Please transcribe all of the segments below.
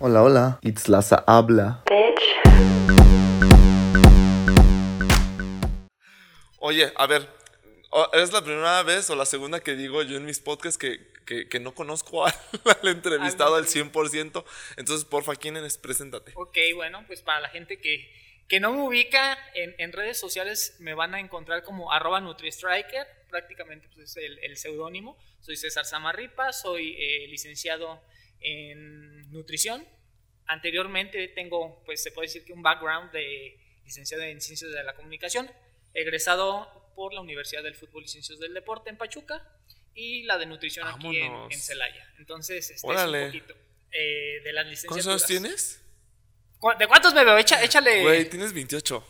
Hola, hola. Itzlaza habla. Oye, a ver, es la primera vez o la segunda que digo yo en mis podcasts que, que, que no conozco al, al entrevistado al 100%. Entonces, porfa, ¿quién eres? Preséntate. Ok, bueno, pues para la gente que, que no me ubica en, en redes sociales me van a encontrar como arroba NutriStriker, prácticamente pues, es el, el seudónimo. Soy César Samarripa, soy eh, licenciado en nutrición. Anteriormente tengo, pues se puede decir que un background de licenciado en ciencias de la comunicación, egresado por la Universidad del Fútbol y Ciencias del Deporte en Pachuca y la de nutrición aquí en, en Celaya. Entonces, este es un poquito eh, de las licenciaturas. ¿Cuántos años tienes? ¿Cu- ¿De cuántos me veo? Echa- échale Güey, tienes 28.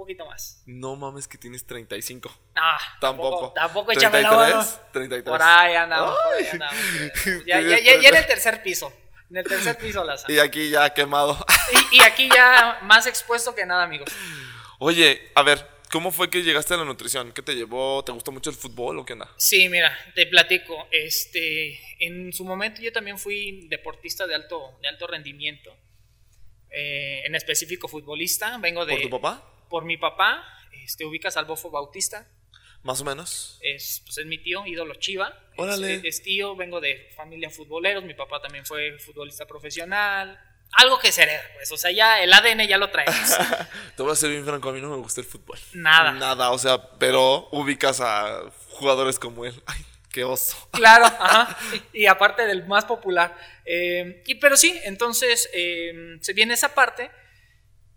Poquito más. No mames que tienes 35. Ah, Tampoco. Tampoco échame la mano. 33. Por ahí andamos. por ahí Ay. andamos. Ya, ya, ya, ya en el tercer piso. En el tercer piso la Y aquí ya quemado. y, y aquí ya más expuesto que nada, amigos. Oye, a ver, ¿cómo fue que llegaste a la nutrición? ¿Qué te llevó? ¿Te gustó mucho el fútbol o qué onda? Sí, mira, te platico. Este, en su momento yo también fui deportista de alto, de alto rendimiento. Eh, en específico futbolista. Vengo de. ¿Por tu papá? Por mi papá. Este, ubicas al Bofo Bautista. Más o menos. es, pues es mi tío, ídolo Chiva. Órale. Es, es tío, vengo de familia futboleros, mi papá también fue futbolista profesional. Algo que se hereda, pues, o sea, ya el ADN ya lo traemos. Te voy a ser bien franco, a mí no me gusta el fútbol. Nada. Nada, o sea, pero ubicas a jugadores como él. Ay, qué oso. Claro, ajá. Y, y aparte del más popular. Eh, y, pero sí, entonces eh, se viene esa parte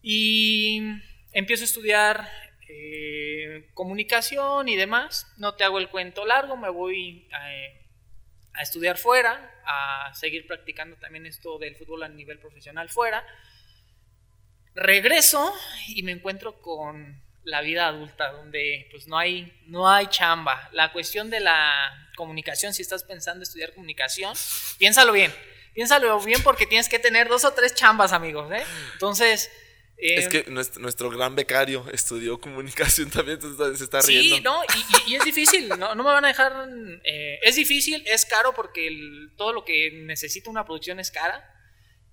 y empiezo a estudiar eh, comunicación y demás. No te hago el cuento largo, me voy a, a estudiar fuera, a seguir practicando también esto del fútbol a nivel profesional fuera. Regreso y me encuentro con la vida adulta, donde pues no hay, no hay chamba. La cuestión de la comunicación, si estás pensando estudiar comunicación, piénsalo bien. Piénsalo bien porque tienes que tener dos o tres chambas, amigos. ¿eh? Entonces... eh, es que nuestro, nuestro gran becario estudió comunicación también, se está, se está riendo. Sí, no, y, y- y es difícil, no, no me van a dejar. eh, es difícil, es caro porque el- todo lo que necesita una producción es cara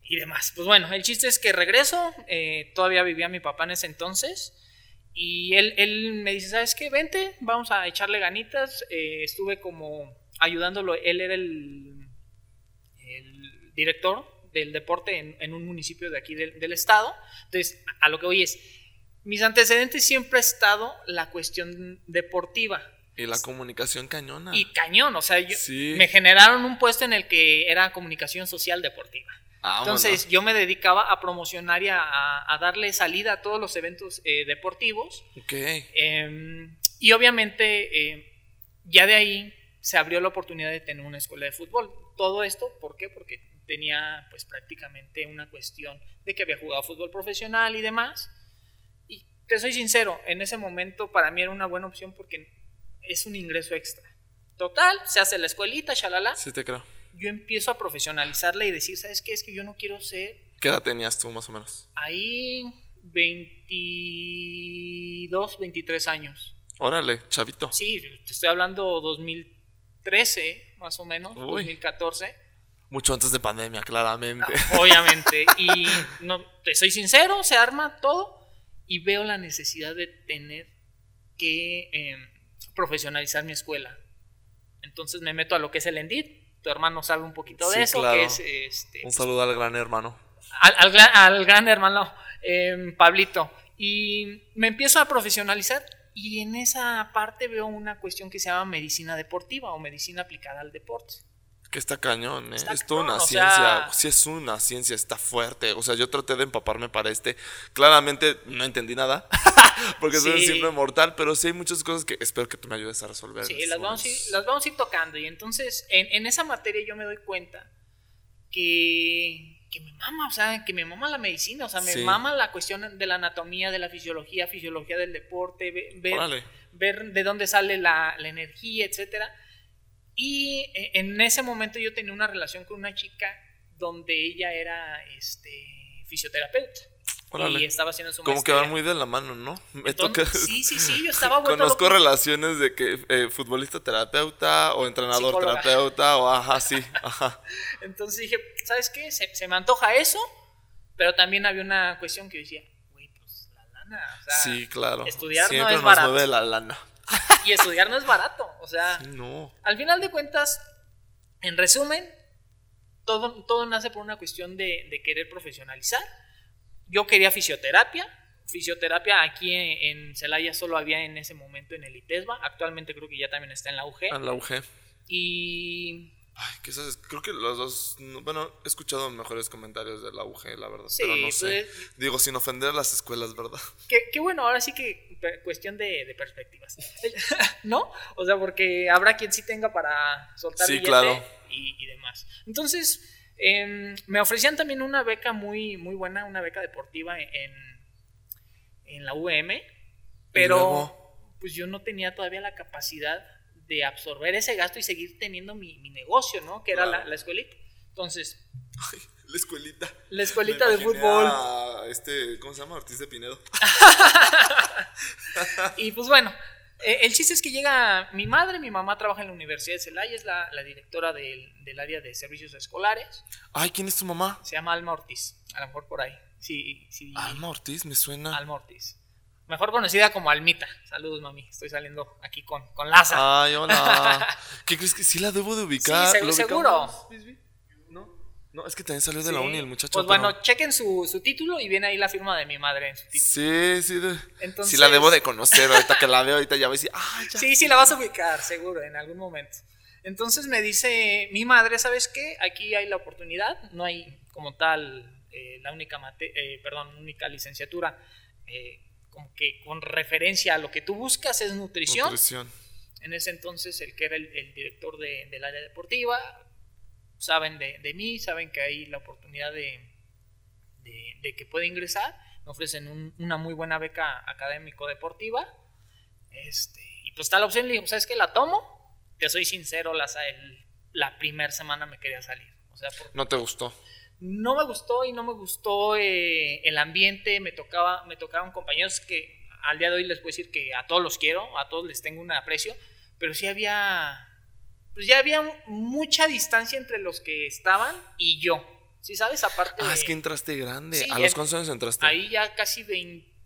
y demás. Pues bueno, el chiste es que regreso, eh, todavía vivía mi papá en ese entonces. Y él, él me dice, ¿sabes qué? Vente, vamos a echarle ganitas. Eh, estuve como ayudándolo, él era el, el director del deporte en, en un municipio de aquí del, del estado. Entonces, a lo que voy es, mis antecedentes siempre ha estado la cuestión deportiva. Y la comunicación cañona. Y cañón, o sea, yo- Sí. me generaron un puesto en el que era comunicación social deportiva. Vámonos. Entonces yo me dedicaba a promocionar y a, a darle salida a todos los eventos eh, deportivos. Ok. Eh, y obviamente eh, ya de ahí se abrió la oportunidad de tener una escuela de fútbol. Todo esto, ¿por qué? Porque tenía pues prácticamente una cuestión de que había jugado fútbol profesional y demás. Y te soy sincero, en ese momento para mí era una buena opción porque es un ingreso extra. Total, se hace la escuelita, shalala. Sí te creo. Yo empiezo a profesionalizarla y decir, ¿sabes qué? Es que yo no quiero ser ¿Qué edad tenías tú más o menos? ahí 22, 23 años. Órale, chavito. Sí, te estoy hablando 2013, más o menos, Uy. 2014, Mucho antes de pandemia, claramente. obviamente. Y no, te soy sincero, se arma todo y veo la necesidad de tener que eh, profesionalizar mi escuela. Entonces me meto a lo que es el Endit. Tu hermano sabe un poquito de Sí, eso, claro. que es este, Un saludo al gran hermano. al, al gran, al gran hermano eh, Pablito. Y me empiezo a profesionalizar y en esa parte veo una cuestión que se llama medicina deportiva o medicina aplicada al deporte. Que está cañón, ¿eh? Está es toda una o ciencia. sea- Sí, es una ciencia, está fuerte. O sea, yo traté de empaparme para este. Claramente no entendí nada. porque soy un Sí. simple mortal. Pero sí hay muchas cosas que espero que tú me ayudes a resolver. Sí, las vamos, ir, las vamos a ir tocando. Y entonces, en, en esa materia yo me doy cuenta que, que me mama, o sea, que me mama la medicina, o sea, me Sí. mama la cuestión de la anatomía, de la fisiología, fisiología del deporte, ve- ver, ver de dónde sale la, la energía, etcétera. Y eh, en ese momento yo tenía una relación con una chica donde ella era este, fisioterapeuta. y estaba haciendo su Como que van muy de la mano, ¿no? Me toca... Sí, sí, sí, yo estaba Conozco relaciones de que eh, futbolista terapeuta o entrenador terapeuta o ajá, sí, ajá. Entonces dije, ¿sabes qué? Se, se, me antoja eso, pero también había una cuestión que decía, güey, pues la lana, o sea, sí, claro. estudiar Siempre no es barato. Mueve la lana. y estudiar no es barato, o sea, no. al final de cuentas, en resumen, todo, todo nace por una cuestión de, de querer profesionalizar yo quería fisioterapia. Fisioterapia aquí en Celaya solo había en ese momento en el ITESBA. Actualmente creo que ya también está en la UG. En la UG. Y. Ay, quizás, creo que los dos. Bueno, he escuchado mejores comentarios de la UG, la verdad. pero no sé. Pues, Digo, sin ofender a las escuelas, ¿verdad? Qué, bueno, ahora sí que cuestión de, perspectivas. ¿No? O sea, porque habrá quien sí tenga para soltar sí, claro. y, y demás. Entonces Em, me ofrecían también una beca muy, muy buena, una beca deportiva en, en la UM, pero pues yo no tenía todavía la capacidad de absorber ese gasto y seguir teniendo mi, negocio, ¿no? Que era la, la, escuelita. Entonces... la escuelita. La escuelita de fútbol. este, ¿cómo se llama? Ortiz de Pinedo. y pues bueno, eh, el chiste es que llega mi madre, mi mamá trabaja en la Universidad de Celaya, es la, directora del, área de servicios escolares. Ay, ¿quién es tu mamá? Se llama Alma Ortiz, a lo mejor por ahí. Sí, sí. Alma Ortiz, me suena. Alma Ortiz. Mejor conocida como Almita. Saludos, mami. Estoy saliendo aquí con, con Laza. Ay, hola. ¿Qué crees que sí la debo de ubicar? Sí, seguro. No, es que también salió de la uni el muchacho. Pues bueno, chequen su, título y viene ahí la firma de mi madre en su título. Sí, sí. Entonces, sí la debo de conocer. Ahorita que la veo, ahorita ya voy a decir, ah, ya. Sí, sí, la vas a ubicar, seguro, en algún momento. Entonces me dice mi madre, ¿sabes qué? Aquí hay la oportunidad, no hay como tal eh, la única, mate eh, perdón, única licenciatura eh, como que con referencia a lo que tú buscas es nutrición. Nutrición. En ese entonces el que era el, director del área deportiva saben de, mí, saben que hay la oportunidad de, de, que pueda ingresar, me ofrecen una muy buena beca académico-deportiva, este, y pues está la opción, le digo, ¿sabes qué? La tomo, te soy sincero, la, la primera semana me quería salir. O sea, ¿No te gustó? No me gustó y no me gustó eh, el ambiente, me tocaba, me tocaban compañeros que al día de hoy les puedo decir que a todos los quiero, a todos les tengo un aprecio, pero sí había pues ya había mucha distancia entre los que estaban y yo. ¿Sí sabes? Aparte. Ah, es que entraste grande. ¿A los cuántos años entraste? Ahí ya casi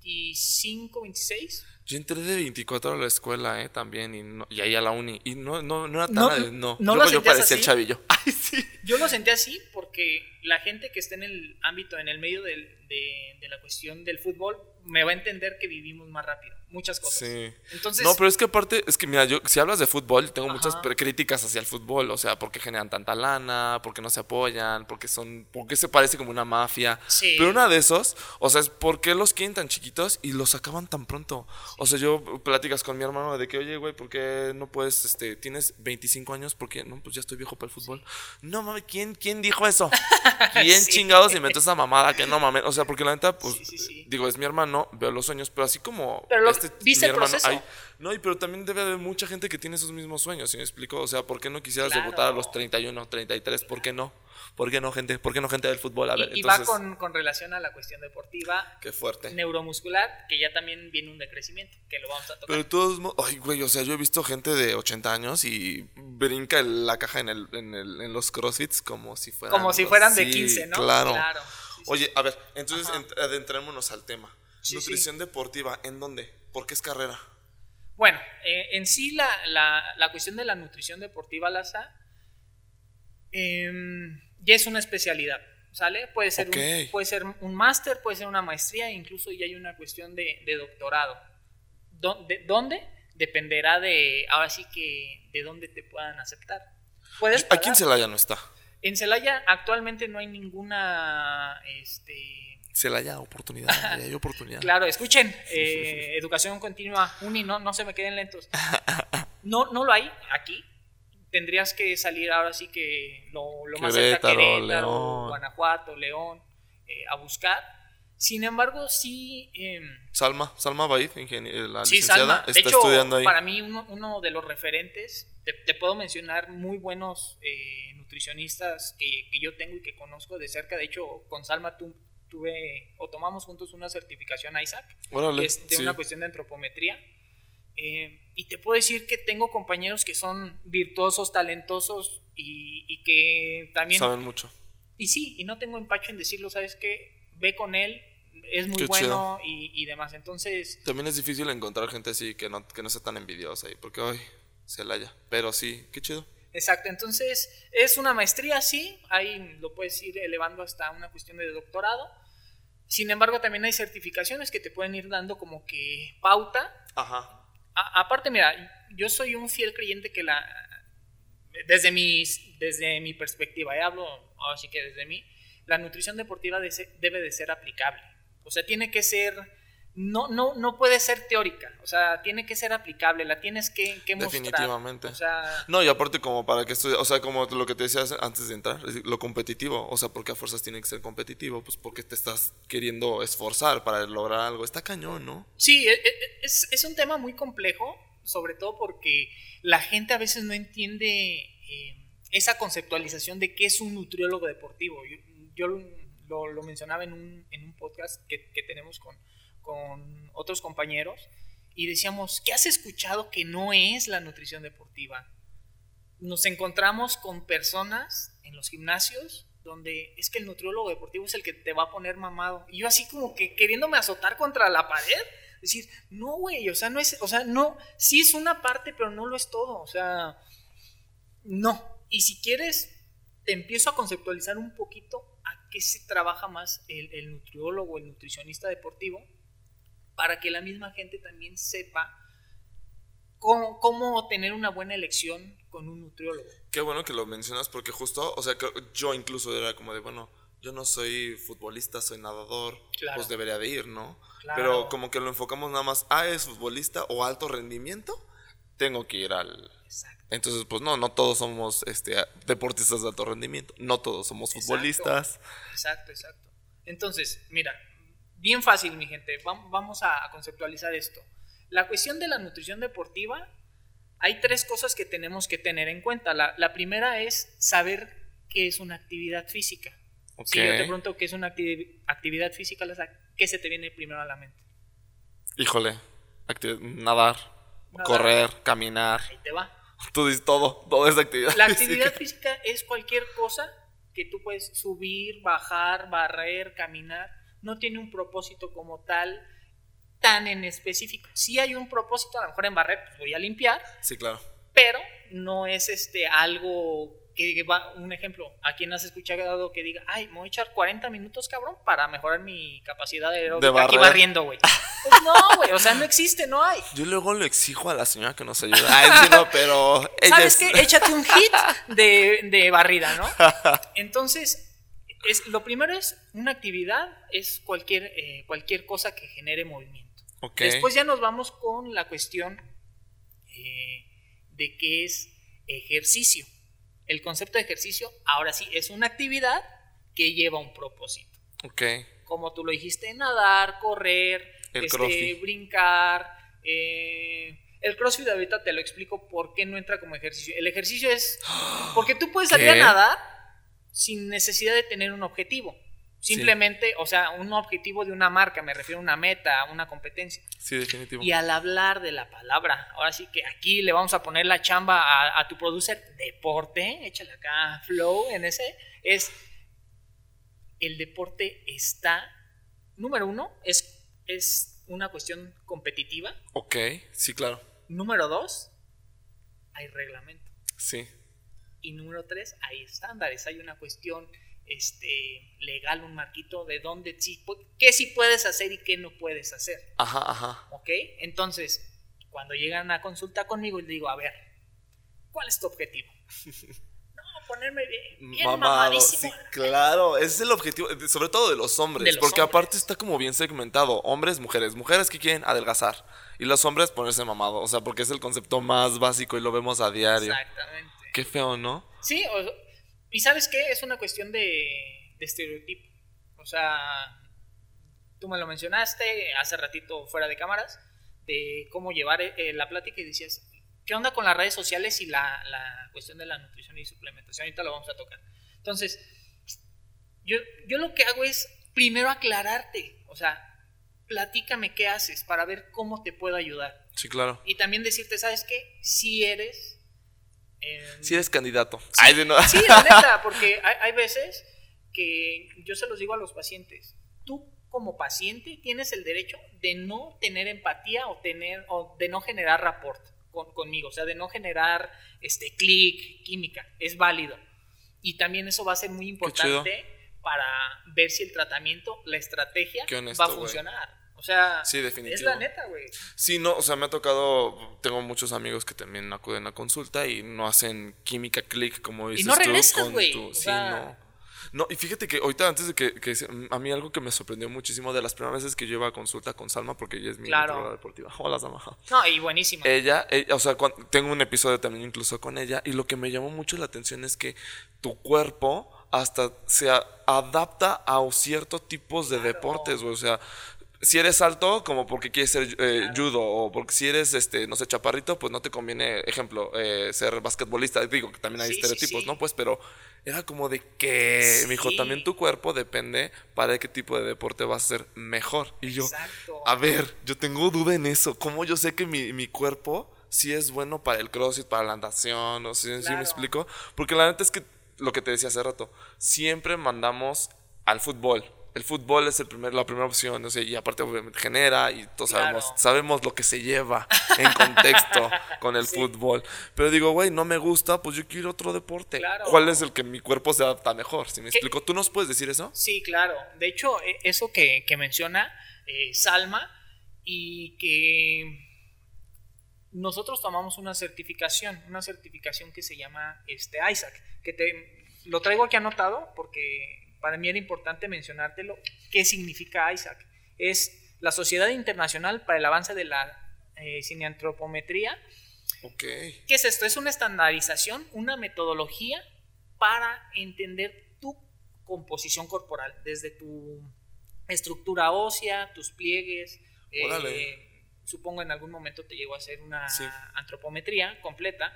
25, 26. Yo entré de 24 a la escuela, ¿eh? También, y, no, y ahí a la uni. Y no, no, no era tan. No, no, yo, yo parecía el chavillo. Ay, sí. Yo lo sentí así porque la gente que está en el ámbito, en el medio del, de, de la cuestión del fútbol, me va a entender que vivimos más rápido muchas cosas. Sí. Entonces, no, pero es que aparte, es que mira, yo si hablas de fútbol, tengo muchas críticas hacia el fútbol, o sea, porque generan tanta lana, porque no se apoyan, porque son, porque se parece como una mafia. Sí. Pero una de esos, o sea, es por qué los quieren tan chiquitos y los acaban tan pronto. O sea, yo platicas con mi hermano de que, oye, güey, ¿por qué no puedes, este, tienes 25 años? Porque, no, pues ya estoy viejo para el fútbol. No mames, ¿quién, quién dijo eso? ¿Quién chingados inventó esa mamada? Que no mames, o sea, porque la neta, pues, digo, es mi hermano, veo los sueños, pero así como... Pero ¿Viste el proceso? no, pero también debe haber mucha gente que tiene esos mismos sueños, ¿sí me explico? O sea, ¿por qué no quisieras debutar a los 31, 33? ¿Por qué no? ¿Por qué no, gente? ¿Por qué no, gente del fútbol? A ver, y, va con, con, relación a la cuestión deportiva. Qué fuerte. Neuromuscular, que ya también viene un decrecimiento, que lo vamos a tocar. Pero todos ay, güey, o sea, yo he visto gente de 80 años y brinca la caja en, el, en, el, en los crossfits como si fueran. Como si fueran de 15, ¿no? Claro. Oye, a ver, entonces adentrémonos al tema. Nutrición deportiva, ¿en dónde? ¿Por qué es carrera? Bueno, eh, en sí la, la, cuestión de la nutrición deportiva, Laza, em, ya es una especialidad, ¿sale? Puede ser, un, puede ser un máster, puede ser una maestría, incluso ya hay una cuestión de, doctorado. ¿Dónde? Dependerá de, ahora sí que, de dónde te puedan aceptar. ¿Puedes Aquí en Celaya no está. En Celaya actualmente no hay ninguna, este, se le haya oportunidad, hay oportunidad. Claro, escuchen, eh, educación continua, uni, no, no se me queden lentos. No, no lo hay aquí. Tendrías que salir ahora sí que lo, lo más cerca Querétaro, León. Guanajuato, León, eh, a buscar. Sin embargo, sí. Em, Salma, Salma Baid, la sí, licenciada, está de hecho, estudiando ahí. Para mí, uno, uno de los referentes, te, puedo mencionar muy buenos eh, nutricionistas que, que, yo tengo y que conozco de cerca. De hecho, con Salma tú tuve o tomamos juntos una certificación Isaac, Órale, que es de sí. una cuestión de antropometría. Eh, y te puedo decir que tengo compañeros que son virtuosos, talentosos y, y que también... Saben mucho. Y sí, y no tengo empacho en decirlo, ¿sabes qué? Ve con él, es muy Qué bueno y, y demás. Entonces, También es difícil encontrar gente así que no, que no sea tan envidiosa y porque hoy se la haya. Pero sí, qué chido. exacto, entonces es una maestría, sí, ahí lo puedes ir elevando hasta una cuestión de doctorado. Sin embargo, también hay certificaciones que te pueden ir dando como que pauta Ajá. A- aparte, mira, yo soy un fiel creyente que la. Desde mi, desde mi perspectiva, y hablo así que desde mí, la nutrición deportiva de debe de ser aplicable. O sea, tiene que ser. No, no, no puede ser teórica, o sea, tiene que ser aplicable, la tienes que, que mostrar. Definitivamente. O sea, No, y aparte como para que estudiar, o sea, como lo que te decías antes de entrar, lo competitivo, o sea, porque a fuerzas tiene que ser competitivo, pues porque te estás queriendo esforzar para lograr algo, está cañón, ¿no? Sí, e- e- es, es un tema muy complejo, sobre todo porque la gente a veces no entiende eh, esa conceptualización de qué es un nutriólogo deportivo. Yo, yo lo, lo mencionaba en un, en un podcast que, que tenemos con, con otros compañeros y decíamos, ¿qué has escuchado que no es la nutrición deportiva? Nos encontramos con personas en los gimnasios donde es que el nutriólogo deportivo es el que te va a poner mamado. Y yo así como que queriéndome azotar contra la pared, decir, no, güey, o sea, no es, o sea, no, sí es una parte, pero no lo es todo, o sea, no. Y si quieres, te empiezo a conceptualizar un poquito a qué se trabaja más el, el nutriólogo, el nutricionista deportivo, para que la misma gente también sepa cómo, cómo tener una buena elección con un nutriólogo. Qué bueno que lo mencionas porque justo, o sea, yo incluso era como de, bueno, yo no soy futbolista, soy nadador, Claro. pues debería de ir, ¿no? Claro. Pero como que lo enfocamos nada más, ah, es futbolista o alto rendimiento, tengo que ir al... Exacto. Entonces, pues no, no todos somos este, deportistas de alto rendimiento, no todos somos Exacto. futbolistas. Exacto, exacto. Entonces, mira, bien fácil, mi gente. Vam- Vamos a conceptualizar esto. La cuestión de la nutrición deportiva, hay tres cosas que tenemos que tener en cuenta. La, la primera es saber qué es una actividad física. Si yo te pregunto qué es una acti- actividad física, ¿qué se te viene primero a la mente? Híjole, nadar, Nadar. correr, caminar, Ahí te va. tú dices todo, toda esa actividad. La física. actividad física es cualquier cosa que tú puedes subir, bajar, barrer, caminar. No tiene un propósito como tal tan en específico. Sí hay un propósito, a lo mejor en barrer pues voy a limpiar, Sí, claro. pero no es este algo que va, un ejemplo, a quien has escuchado que diga, ay, me voy a echar 40 minutos, cabrón, para mejorar mi capacidad de aquí barrer. barriendo, güey. Pues no, güey, o sea, no existe, no hay. Yo luego le exijo a la señora que nos ayude. Ah, sí, no, pero ¿Sabes es- qué? Échate un hit de, de barrida, ¿no? Entonces, es, lo primero es una actividad, es cualquier, eh, cualquier cosa que genere movimiento. Después ya nos vamos con la cuestión eh, de qué es ejercicio. El concepto de ejercicio, ahora sí, es una actividad que lleva un propósito. Ok. Como tú lo dijiste, nadar, correr, este, brincar. eh, el CrossFit ahorita te lo explico por qué no entra como ejercicio. El ejercicio es porque tú puedes salir ¿Qué? a nadar sin necesidad de tener un objetivo. Simplemente, o sea, un objetivo de una marca, me refiero a una meta, a una competencia. Sí, definitivo. Y al hablar de la palabra, ahora sí que aquí le vamos a poner la chamba a, a tu producer, deporte, échale acá flow en ese, es el deporte está, número uno, es, es una cuestión competitiva, Ok, sí, claro. número dos, hay reglamento, Sí. Y número tres, hay estándares, hay una cuestión este, legal, un marquito de dónde sí, qué sí puedes hacer y qué no puedes hacer. Ajá, ajá. ¿Ok? Entonces, cuando llegan a consulta conmigo, les digo, a ver, ¿cuál es tu objetivo? No, ponerme bien, bien Mamado, mamadísimo. sí, claro, ese es el objetivo, sobre todo de los hombres, De los porque hombres. aparte está como bien segmentado, hombres, mujeres, mujeres que quieren adelgazar y los hombres ponerse mamado, o sea, porque es el concepto más básico y lo vemos a diario. Exactamente. Qué feo, ¿no? Sí, o- y ¿sabes qué? Es una cuestión de, de estereotipo. O sea, tú me lo mencionaste hace ratito fuera de cámaras, de cómo llevar eh, la plática y decías, ¿qué onda con las redes sociales y la, la cuestión de la nutrición y suplementación? Ahorita lo vamos a tocar. Entonces, yo, yo lo que hago es primero aclararte, o sea, platícame qué haces para ver cómo te puedo ayudar. Sí, claro. Y también decirte, ¿sabes qué? Si eres... Si eres candidato. Sí, Ay, de no. sí, la neta, porque hay, hay veces que yo se los digo a los pacientes, tú como paciente tienes el derecho de no tener empatía o, tener, o de no generar rapport con- conmigo, o sea, de no generar este clic, química, es válido. Y también eso va a ser muy importante para ver si el tratamiento, la estrategia honesto, va a funcionar. Sea, Sí, es definitivo. la neta, güey. Sí, no, o sea, me ha tocado, tengo muchos amigos que también acuden a consulta y no hacen química click como dices no tú regresas, güey, sí, sea- no. No, y fíjate que ahorita antes de que, a mí algo que me sorprendió muchísimo de las primeras veces que yo iba a consulta con Salma, porque ella es mi Claro. deportiva. Hola, Salma. No, y buenísimo. Ella, ella- o sea, tengo un episodio también incluso con ella y lo que me llamó mucho la atención es que tu cuerpo hasta se adapta a ciertos tipos de deportes, güey, o sea, si eres alto, como porque quieres ser eh, judo, o porque si eres, este, no sé, chaparrito, pues no te conviene, ejemplo, eh, ser basquetbolista. Digo que también hay Sí, estereotipos, sí. ¿no? Pues, pero era como de que, mijo, también tu cuerpo depende para qué tipo de deporte vas a ser mejor. Y yo, Exacto. a ver, yo tengo duda en eso. ¿Cómo yo sé que mi, mi cuerpo sí es bueno para el crossfit, para la natación? ¿O sí Claro. me explico? Porque la neta es que lo que te decía hace rato, siempre mandamos al fútbol. El fútbol es el primer, la primera opción, o sea, y aparte obviamente genera y todos Claro. sabemos, sabemos lo que se lleva en contexto con el Sí. fútbol. Pero digo, güey, no me gusta, pues yo quiero otro deporte. Claro. ¿Cuál es el que mi cuerpo se adapta mejor? Si me ¿Qué? explico, ¿tú nos puedes decir eso? Sí, claro. De hecho, e- eso que, que menciona eh, Salma y que nosotros tomamos una certificación, una certificación que se llama este Isaac, que te lo traigo aquí anotado porque para mí era importante mencionártelo. ¿Qué significa Isaac? Es la Sociedad Internacional para el Avance de la eh, Cineantropometría. Ok. ¿Qué es esto? Es una estandarización, una metodología para entender tu composición corporal, desde tu estructura ósea, tus pliegues. eh, supongo en algún momento te llegó a hacer una Sí. antropometría completa.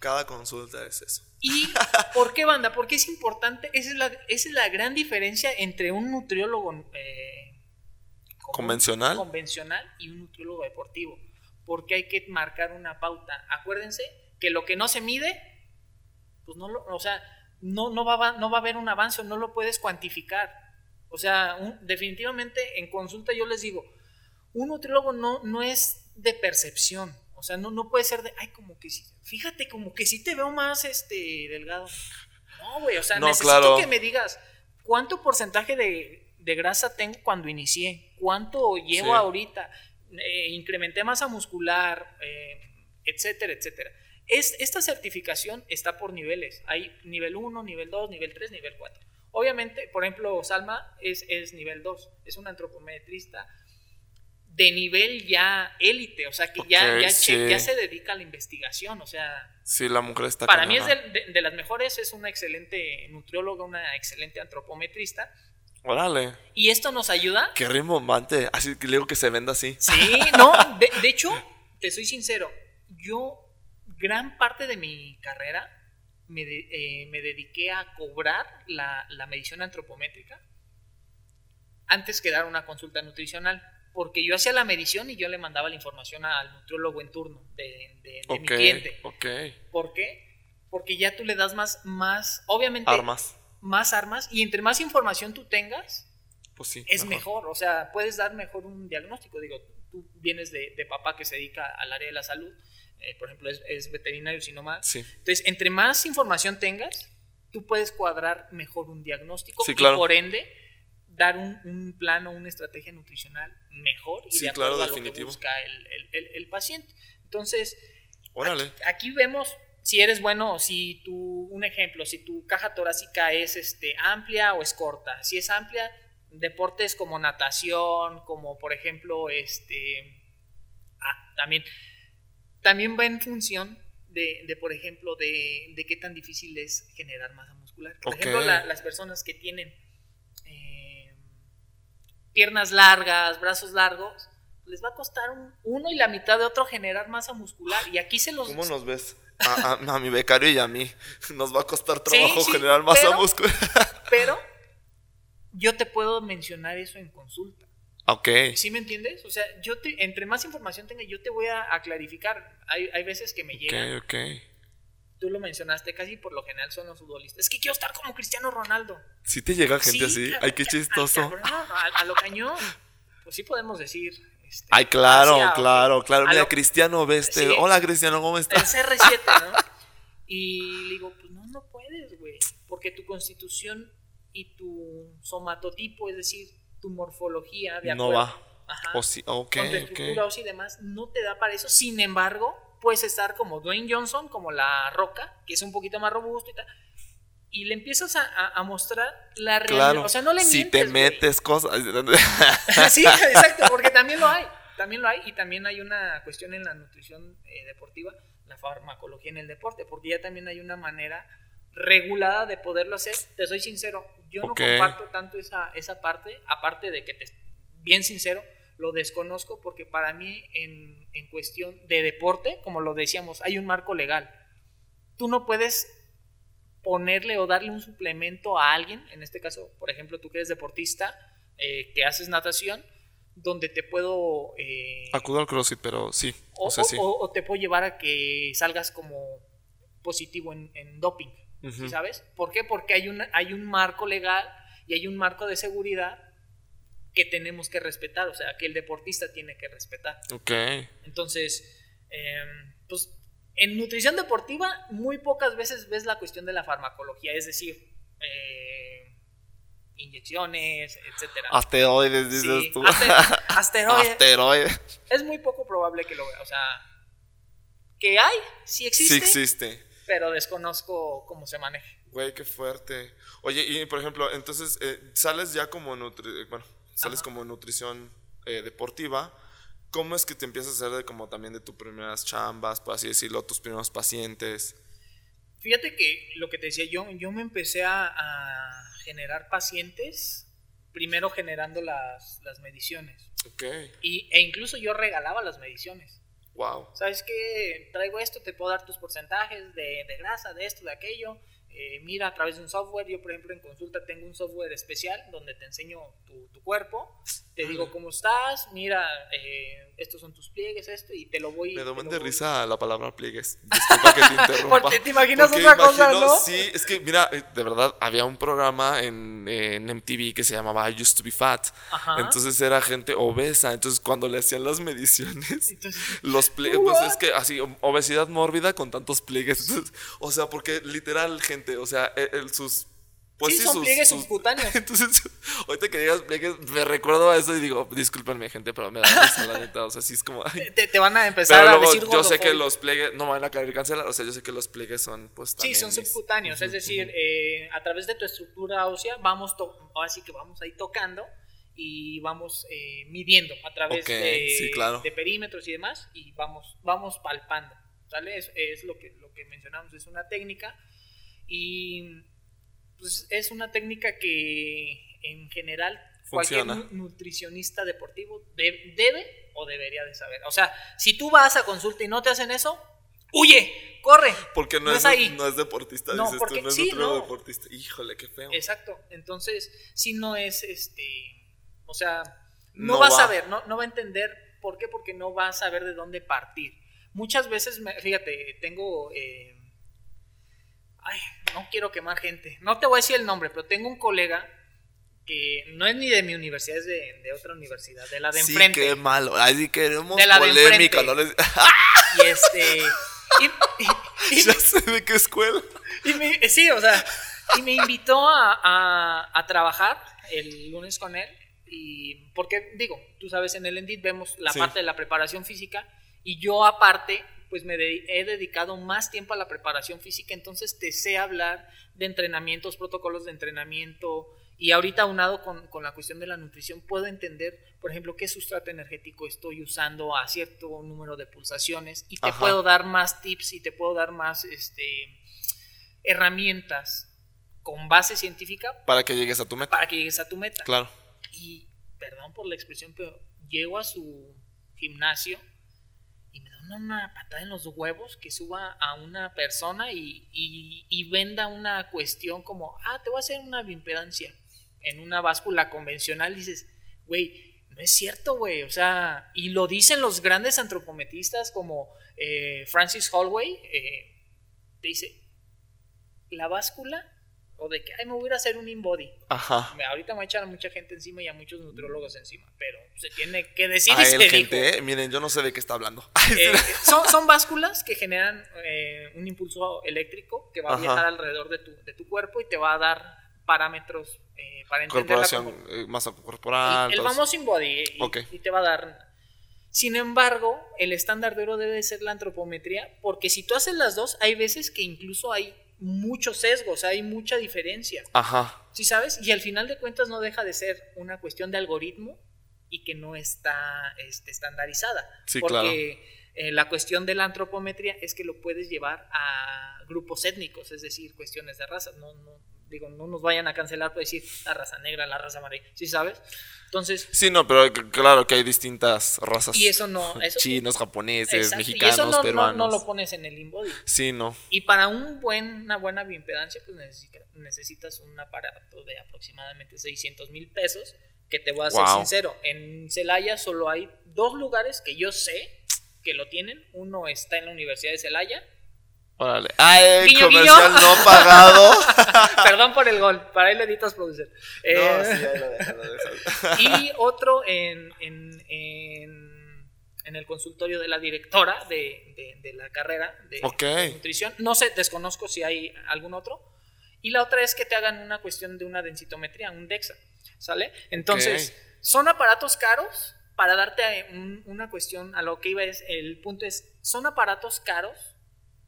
Cada consulta es eso. ¿Y por qué, banda? Porque es importante, esa es la, esa es la gran diferencia entre un nutriólogo eh, ¿Convencional? convencional y un nutriólogo deportivo. Porque hay que marcar una pauta. Acuérdense que lo que no se mide, pues no lo, o sea, no, no, va, a- no va a haber un avance, no lo puedes cuantificar. O sea, un- definitivamente en consulta yo les digo, un nutriólogo no, no es de percepción. O sea, no, no puede ser de, ay, como que sí, fíjate, como que sí te veo más este delgado. No, güey, o sea, No, necesito claro. que me digas cuánto porcentaje de, de grasa tengo cuando inicié, cuánto llevo Sí. ahorita, eh, incrementé masa muscular, eh, etcétera, etcétera. Es, esta certificación está por niveles. Hay nivel 1, nivel 2, nivel 3, nivel 4. Obviamente, por ejemplo, Salma es, es nivel 2, es un antropometrista de nivel ya élite, o sea que ya, ya, che- sí. ya se dedica a la investigación, o sea, Sí, la mujer está para mí es de, de- de las mejores, es una excelente nutrióloga, una excelente antropometrista, Órale. y esto nos ayuda. Qué rimbombante. Así que le digo que se venda así. Sí, no, de, de hecho, te soy sincero, yo gran parte de mi carrera me, de- eh, me dediqué a cobrar la, la medición antropométrica antes que dar una consulta nutricional. Porque yo hacía la medición y yo le mandaba la información al nutriólogo en turno de, de- de mi Ok, cliente. ¿Por qué? Porque ya tú le das más, más, obviamente, Armas. más armas y entre más información tú tengas, Pues sí. es mejor. O sea, puedes dar mejor un diagnóstico. Digo, tú vienes de, de papá que se dedica al área de la salud, eh, por ejemplo, es, es veterinario, si no más. Sí. Entonces, entre más información tengas, tú puedes cuadrar mejor un diagnóstico Sí, y claro. por ende dar un, un plan o una estrategia nutricional mejor y Sí, de acuerdo claro, a lo que busca el, el- el- el paciente. Entonces. Aquí, aquí vemos si eres bueno, si tu, un ejemplo, si tu caja torácica es este, amplia o es corta. Si es amplia, deportes como natación, como por ejemplo, este, ah, también, también va en función de, de, por ejemplo, de, de qué tan difícil es generar masa muscular. Por ejemplo, la- las personas que tienen piernas largas, brazos largos, les va a costar un- uno y la mitad de otro generar masa muscular. Y aquí se los... ¿Cómo nos ves? A, a- a mi becario y a mí. Nos va a costar trabajo sí, generar masa pero- muscular. Pero yo te puedo mencionar eso en consulta. Ok. ¿Sí me entiendes? O sea, yo te, entre más información tenga, yo te voy a, a clarificar. Hay, hay veces que me llega. Ok, ok. Tú lo mencionaste, casi por lo general son los futbolistas. Es que quiero estar como Cristiano Ronaldo. Si te llega gente Sí, así, ay, qué chistoso. Ay, cabrón, a, a lo cañón. Pues sí podemos decir. este, Ay, claro, hacia- claro, claro. Mira, lo- Cristiano, ve este. Sí. Hola, Cristiano, ¿cómo El estás? CR7, ¿no? Y le digo, pues no, no puedes, güey. Porque tu constitución y tu somatotipo, es decir, tu morfología de No acuerdo, va. Ajá, O sí, ok, con tu estructura ósea y demás, no te da para eso. Sin embargo, puedes estar como Dwayne Johnson, como la roca, que es un poquito más robusto y tal. Y le empiezas a, a- a mostrar la realidad. Claro. O sea, no le si mientes, te güey. metes cosas. sí, exacto, porque también lo hay. También lo hay. Y también hay una cuestión en la nutrición eh, deportiva, la farmacología en el deporte, porque ya también hay una manera regulada de poderlo hacer. Te soy sincero, yo Ok. no comparto tanto esa, esa parte, aparte de que te, bien sincero, lo desconozco porque para mí en, en cuestión de deporte, como lo decíamos, hay un marco legal. Tú no puedes ponerle o darle un suplemento a alguien, en este caso, por ejemplo, tú que eres deportista, eh, que haces natación, donde te puedo... eh, Acudo al CrossFit, pero sí. o, O sea, sí. o- o te puedo llevar a que salgas como positivo en, en doping, ¿sí Ujú. ¿sabes? ¿Por qué? Porque hay, una, hay un marco legal y hay un marco de seguridad que tenemos que respetar, o sea, que el deportista tiene que respetar. Ok. Entonces, em, pues en nutrición deportiva muy pocas veces ves la cuestión de la farmacología, es decir, eh, inyecciones, etcétera. Asteroides, dices Sí, tú. aste- asteroides. Asteroides. Es muy poco probable que lo vea, o sea, que hay, sí existe, Sí existe. pero desconozco cómo se maneja. Güey, qué fuerte. Oye, y por ejemplo, entonces eh, sales ya como nutri bueno, sales Ajá. como nutrición eh, deportiva. ¿Cómo es que te empiezas a hacer de como también de tus primeras chambas, por así decirlo, tus primeros pacientes? Fíjate que lo que te decía yo, yo me empecé a, a generar pacientes, primero generando las, las mediciones. Ok. Y, e incluso yo regalaba las mediciones. Wow. ¿Sabes qué? Traigo esto, te puedo dar tus porcentajes de, de grasa, de esto, de aquello. Eh, mira, a través de un software, yo por ejemplo en consulta tengo un software especial donde te enseño tu, tu cuerpo, te digo cómo estás, mira, eh, estos son tus pliegues, esto, y te lo voy... Me lo de voy- risa la palabra pliegues. Disculpa que te interrumpa. Porque te imaginas Porque otra cosa, ¿no? Sí, es que mira, eh, de verdad, había un programa en, en MTV que se llamaba I Used to Be Fat. Ajá. Entonces era gente obesa. Entonces cuando le hacían las mediciones, Entonces, los pliegues, pues es que así, obesidad mórbida con tantos pliegues. Entonces, o sea, porque literal, gente, o sea, el, el- sus. Pues Sí, sí, son sus, pliegues sus- subcutáneos. Entonces, ahorita que digas pliegues, me recuerdo a eso y digo, discúlpenme, gente, pero me da risa, la neta. O sea, sí es como. ay. te, te van a empezar Pero a luego decir yo sé que los pliegues no van a caer cancelar, o sea, yo sé que los pliegues son pues Sí, también son mis- subcutáneos, es decir, ujú. eh, a través de tu estructura ósea vamos, ahora sí que vamos ahí tocando y vamos eh, midiendo a través Ok, de, sí, claro. de perímetros y demás y vamos, vamos palpando, ¿sale? Es, es lo, que, lo que mencionamos, es una técnica y pues, es una técnica que en general cualquier Funciona. nu- nutricionista deportivo de- debe o debería de saber. O sea, si tú vas a consulta y no te hacen eso, huye, corre. Porque no, no es, ahí. no es deportista, No, dices porque- tú, no es sí, no. deportista. Híjole, qué feo. Exacto. Entonces, si no es este. O sea, no, va a saber, no, no va a entender. ¿Por qué? Porque no va a saber de dónde partir. Muchas veces, me- fíjate, tengo. eh, ay, no quiero quemar gente. No te voy a decir el nombre, pero tengo un colega que no es ni de mi universidad, es de, de otra universidad, de la de sí, enfrente. qué malo. Ahí queremos De la de polémica, enfrente. no les... Y este. y- y- y- ya sé de qué escuela. Y me- sí, o sea, y me invitó a, a- a trabajar el lunes con él. Y porque, digo, tú sabes, en el Endit vemos la Sí. parte de la preparación física. Y yo, aparte, pues me de- he dedicado más tiempo a la preparación física. Entonces te sé hablar de entrenamientos, protocolos de entrenamiento. Y ahorita, aunado con, con la cuestión de la nutrición, puedo entender, por ejemplo, qué sustrato energético estoy usando a cierto número de pulsaciones. Y te Ajá. puedo dar más tips y te puedo dar más este, herramientas con base científica Para que llegues a tu meta. para que llegues a tu meta. Claro. Y, perdón por la expresión, pero llego a su gimnasio una, patada en los huevos que suba a una persona y, y- venda una cuestión como, ah, te voy a hacer una bimpedancia. en una báscula convencional, dices, güey, no es cierto, güey. O sea, y lo dicen los grandes antropometristas como eh, Francis Holloway, eh, dice, la báscula o de que, ay, me voy a hacer un InBody. Ajá. Ahorita me va a echar a mucha gente encima y a muchos nutriólogos encima, pero se tiene que decir A y se dijo. gente, eh, miren, yo no sé de qué está hablando. Eh, son, son básculas que generan eh, un impulso eléctrico que va a Ajá. viajar alrededor de tu, de tu cuerpo y te va a dar parámetros eh, para entender la eh, masa corporal. el famoso InBody y, y te va a dar. Sin embargo, el estándar de oro debe ser la antropometría, porque si tú haces las dos, hay veces que incluso hay muchos sesgos, hay mucha diferencia. Ajá. ¿Sí sabes? Y al final de cuentas no deja de ser una cuestión de algoritmo y que no está este, estandarizada. Sí, porque eh, la cuestión de la antropometría es que lo puedes llevar a grupos étnicos, es decir, cuestiones de razas. No, no, digo, no nos vayan a cancelar por decir la raza negra, la raza amarilla, ¿sí sabes? Entonces, Sí, no, pero claro que hay distintas razas. y eso no... Eso, Chinos, japoneses, exacto, mexicanos, y eso no, no- peruanos. no lo pones en el InBody. Sí, no. Y para un buen, una buena bioimpedancia, pues necesita- necesitas un aparato de aproximadamente 600 mil pesos. Que te voy a ser Wow. sincero, en Celaya solo hay dos lugares que yo sé que lo tienen. Uno está en la Universidad de Celaya. Órale. ¡Ay, Guiño, comercial guiño. no pagado! Perdón por el gol, para ahí lo editas, producer. no, Eh, sí, ahí lo deja. y otro en, en, en, en el consultorio de la directora de, de- de la carrera de, nutrición. No sé, desconozco si hay algún otro. Y la otra es que te hagan una cuestión de una densitometría, un DEXA, ¿sale? Entonces, son aparatos caros para darte un- una cuestión, a lo que iba es, el punto es, son aparatos caros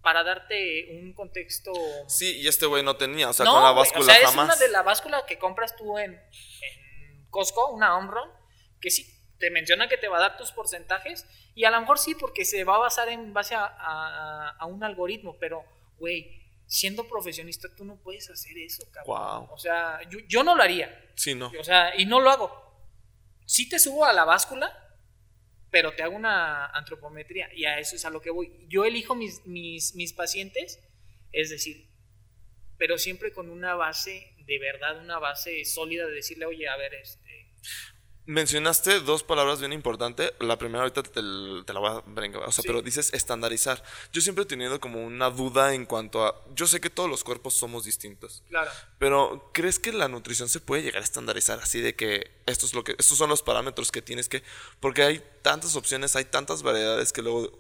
para darte un contexto... Sí, y este güey no tenía, o sea, No, con la báscula o sea, es jamás. una de la báscula que compras tú en, en Costco, una Omron, que sí te menciona que te va a dar tus porcentajes y a lo mejor sí porque se va a basar en base a, a- a un algoritmo, pero güey, siendo profesionista tú no puedes hacer eso, cabrón. Wow. O sea, yo, yo no lo haría, Sí, no. o sea, y no lo hago. Sí te subo a la báscula, pero te hago una antropometría y a eso es a lo que voy. Yo elijo mis, mis, mis pacientes, es decir, pero siempre con una base de verdad, una base sólida de decirle, oye, a ver, este, Mencionaste dos palabras bien importantes. La primera ahorita te, te la voy a brincar, o sea, Sí. pero dices estandarizar. Yo siempre he tenido como una duda en cuanto a... Yo sé que todos los cuerpos somos distintos. claro, Pero ¿crees que la nutrición se puede llegar a estandarizar así de que esto es lo que estos son los parámetros que tienes que porque hay tantas opciones, hay tantas variedades que luego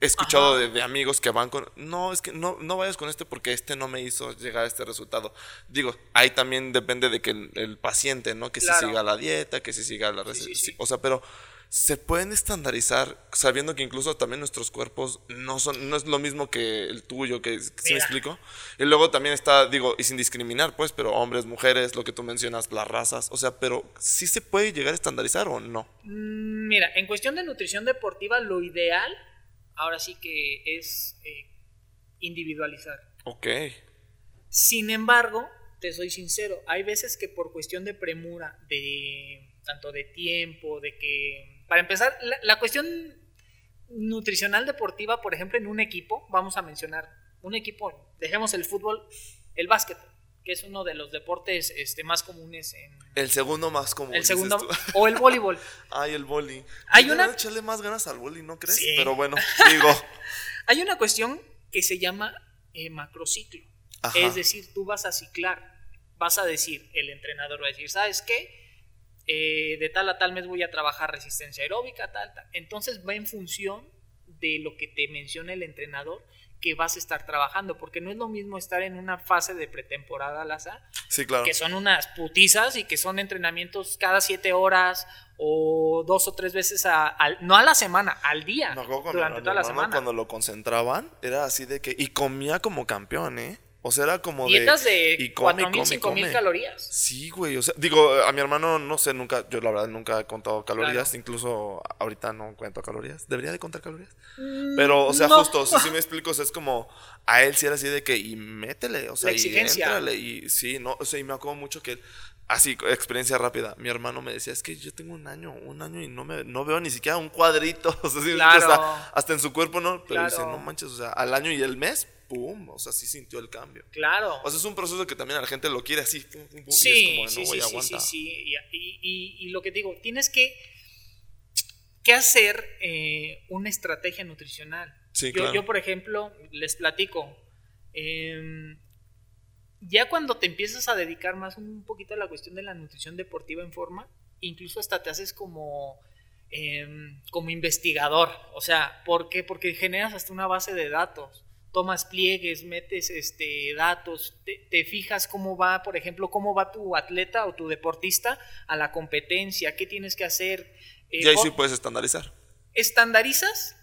he escuchado de, de amigos que van con no, es que no no vayas con este porque este no me hizo llegar a este resultado. Digo, ahí también depende de que el, el paciente, ¿no? Que Claro. si siga la dieta, que si siga la receta, sí, sí. o sea, pero se pueden estandarizar sabiendo que incluso también nuestros cuerpos no son no es lo mismo que el tuyo, que ¿sí me explico? Y luego también está, digo, y sin discriminar, pues, pero hombres, mujeres, lo que tú mencionas, las razas, o sea, pero ¿sí se puede llegar a estandarizar o no? Mm, Mira, en cuestión de nutrición deportiva, lo ideal, ahora sí que es eh, individualizar. Ok. Sin embargo, te soy sincero, hay veces que por cuestión de premura, de tanto de tiempo, de que, para empezar, la, la cuestión nutricional deportiva, por ejemplo, en un equipo, vamos a mencionar un equipo, dejemos el fútbol, el básquetbol, que es uno de los deportes este, más comunes en El segundo más común. el segundo, o el voleibol. Ay, el boli. Hay una- echarle más ganas al boli, ¿no crees? Sí. Pero bueno, digo. Hay una cuestión que se llama eh, macrociclo. Ajá. Es decir, tú vas a ciclar. Vas a decir, el entrenador va a decir, ¿sabes qué? Eh, de tal a tal mes voy a trabajar resistencia aeróbica, tal, tal. Entonces va en función de lo que te menciona el entrenador que vas a estar trabajando, porque no es lo mismo estar en una fase de pretemporada, Laza, Sí, claro. que son unas putizas y que son entrenamientos cada siete horas o dos o tres veces a, al- no a la semana, al día, cuando, durante mi toda la semana. cuando lo concentraban, era así de que. Y comía como campeón, ¿eh? O sea, era como Dietas de. de y come, 4.000, come, 5.000 come. calorías. Sí, güey. O sea, digo, a mi hermano no sé, nunca, yo la verdad nunca he contado calorías. Claro. Incluso ahorita no cuento calorías. ¿Debería de contar calorías? Pero, o sea, no. justo, si me explico, o sea, es como, a él sí era así de que, y métele, o sea, La y éntrale, y sí, no, o sea, y me acuerdo mucho que así, experiencia rápida. Mi hermano me decía, es que yo tengo un año, un año y no me no veo ni siquiera un cuadrito. O sea, sí, Claro. hasta, hasta en su cuerpo, ¿no? Pero dice, Claro. no manches, o sea, al año y el mes, pum, o sea, sí sintió el cambio. Claro. O sea, es un proceso que también a la gente lo quiere así, pum, pum, pum, y Sí, es como, no, sí, güey, sí, sí, aguanta. sí, sí. Y, y- y- y lo que digo, tienes que, que hacer eh, una estrategia nutricional. Sí, yo, claro. yo, por ejemplo, les platico. em, ya cuando te empiezas a dedicar más un poquito a la cuestión de la nutrición deportiva en forma, incluso hasta te haces como, em, como investigador. O sea, ¿por qué? Porque generas hasta una base de datos. Tomas pliegues, metes este, datos, te, te fijas cómo va, por ejemplo, cómo va tu atleta o tu deportista a la competencia, qué tienes que hacer. eh, Y ahí sí puedes estandarizar. estandarizas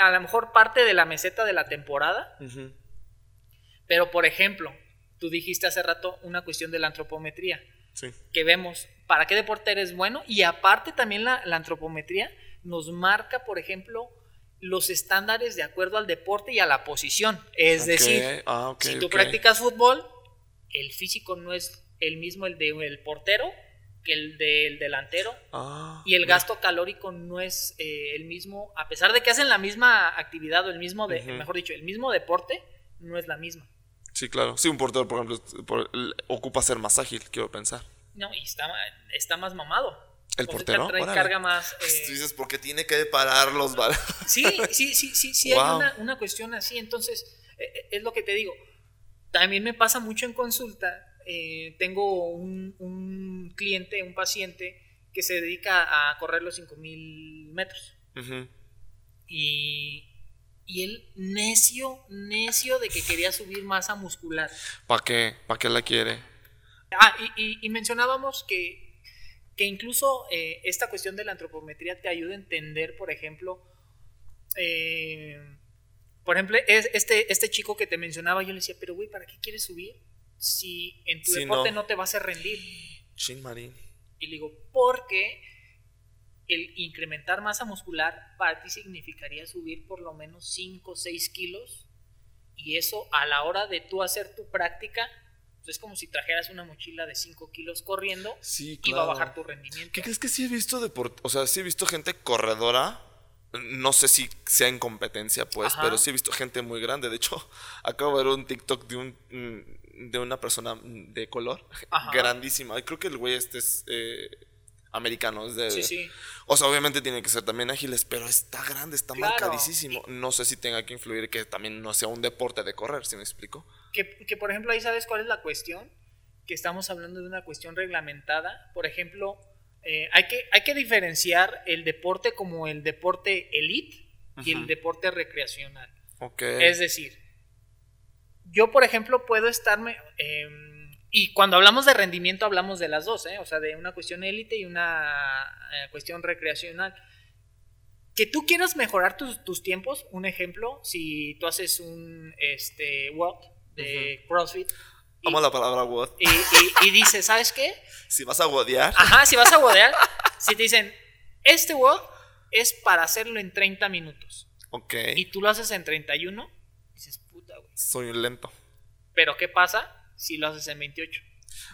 a lo mejor parte de la meseta de la temporada. Pero por ejemplo, tú dijiste hace rato una cuestión de la antropometría, Sí. que vemos para qué deporte eres bueno y aparte también la, la antropometría nos marca, por ejemplo, los estándares de acuerdo al deporte y a la posición. Es decir, ah, si tú practicas fútbol, el físico no es el mismo el del portero que el del delantero Ah, y el gasto calórico no es eh, el mismo, a pesar de que hacen la misma actividad o el mismo, de, mejor dicho, el mismo deporte, no es la misma. Sí, claro. Sí, un portero, por ejemplo, por- ocupa ser más ágil, quiero pensar. No, y está, está más mamado. ¿El portero? trae Órale. carga más. eh, Tú dices, porque tiene que parar los balones. sí, sí, sí, sí, sí, hay una, una cuestión así. Entonces, eh, eh, es lo que te digo. También me pasa mucho en consulta. eh, tengo un, un cliente, un paciente que se dedica a correr los 5000 metros. Y, y él necio, necio de que quería subir masa muscular. ¿Para qué? ¿Para qué la quiere? Ah, y, y- y mencionábamos que, que incluso eh, esta cuestión de la antropometría te ayuda a entender, por ejemplo, eh, por ejemplo, es- este, este chico que te mencionaba, yo le decía, pero güey, ¿para qué quieres subir si en tu deporte no. no. te vas a rendir? Chin Marín. Y le digo, porque el incrementar masa muscular para ti significaría subir por lo menos 5 o 6 kilos. Y eso a la hora de tú hacer tu práctica, pues es como si trajeras una mochila de 5 kilos corriendo Sí, y va a claro. bajar tu rendimiento. ¿Qué crees que sí he visto deport O sea, sí he visto gente corredora. No sé si sea en competencia, pues, Ajá. pero sí he visto gente muy grande. De hecho, acabo de ver un TikTok de un mm, de una persona de color Ajá. grandísima. Creo que el güey este es eh, americano. Es de, Sí, sí. O sea, obviamente tiene que ser también ágiles, pero está grande, está Claro. marcadísimo. No sé si tenga que influir que también no sea un deporte de correr, si me explico. Que, que, por ejemplo ahí sabes cuál es la cuestión, que estamos hablando de una cuestión reglamentada. Por ejemplo, eh, hay, que, hay que diferenciar el deporte como el deporte elite y el deporte recreacional. Ok. Es decir, yo, por ejemplo, puedo estarme. eh, y cuando hablamos de rendimiento, hablamos de las dos, ¿eh? o sea, de una cuestión élite y una eh, cuestión recreacional. Que tú quieras mejorar tus, tus tiempos, un ejemplo, si tú haces un este, WOD de CrossFit Amo la palabra WOD. y, y- y dices, ¿sabes qué? Si vas a wodear. Ajá, si vas a WODear, si te dicen, este WOD es para hacerlo en 30 minutos Ok. y tú lo haces en 31, dices, puta, güey. Soy un lento. Pero ¿qué pasa si lo haces en 28?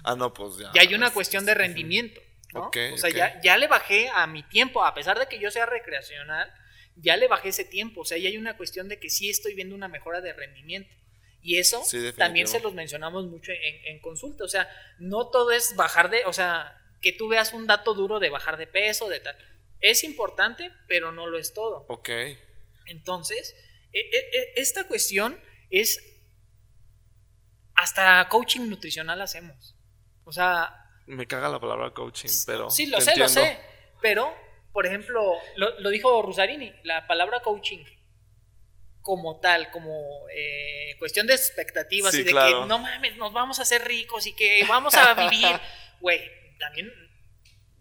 Ah, no, pues ya. Ya hay una Es- cuestión es- de rendimiento. ¿no? Ok, o sea, ya, ya le bajé a mi tiempo, a pesar de que yo sea recreacional, ya le bajé ese tiempo. O sea, ya hay una cuestión de que sí estoy viendo una mejora de rendimiento. Y eso Sí, también se los mencionamos mucho en, en consulta. O sea, no todo es bajar de, o sea, que tú veas un dato duro de bajar de peso, de tal. Es importante, pero no lo es todo. Ok. Entonces, e- e- e- esta cuestión es hasta coaching nutricional hacemos. O sea, Me caga la palabra coaching, pero. sí, lo sé, lo sé. Pero, por ejemplo, lo, lo dijo Rusarini, la palabra coaching como tal, como eh, cuestión de expectativas Sí, y de claro. que no mames, nos vamos a hacer ricos y que vamos a vivir, güey, también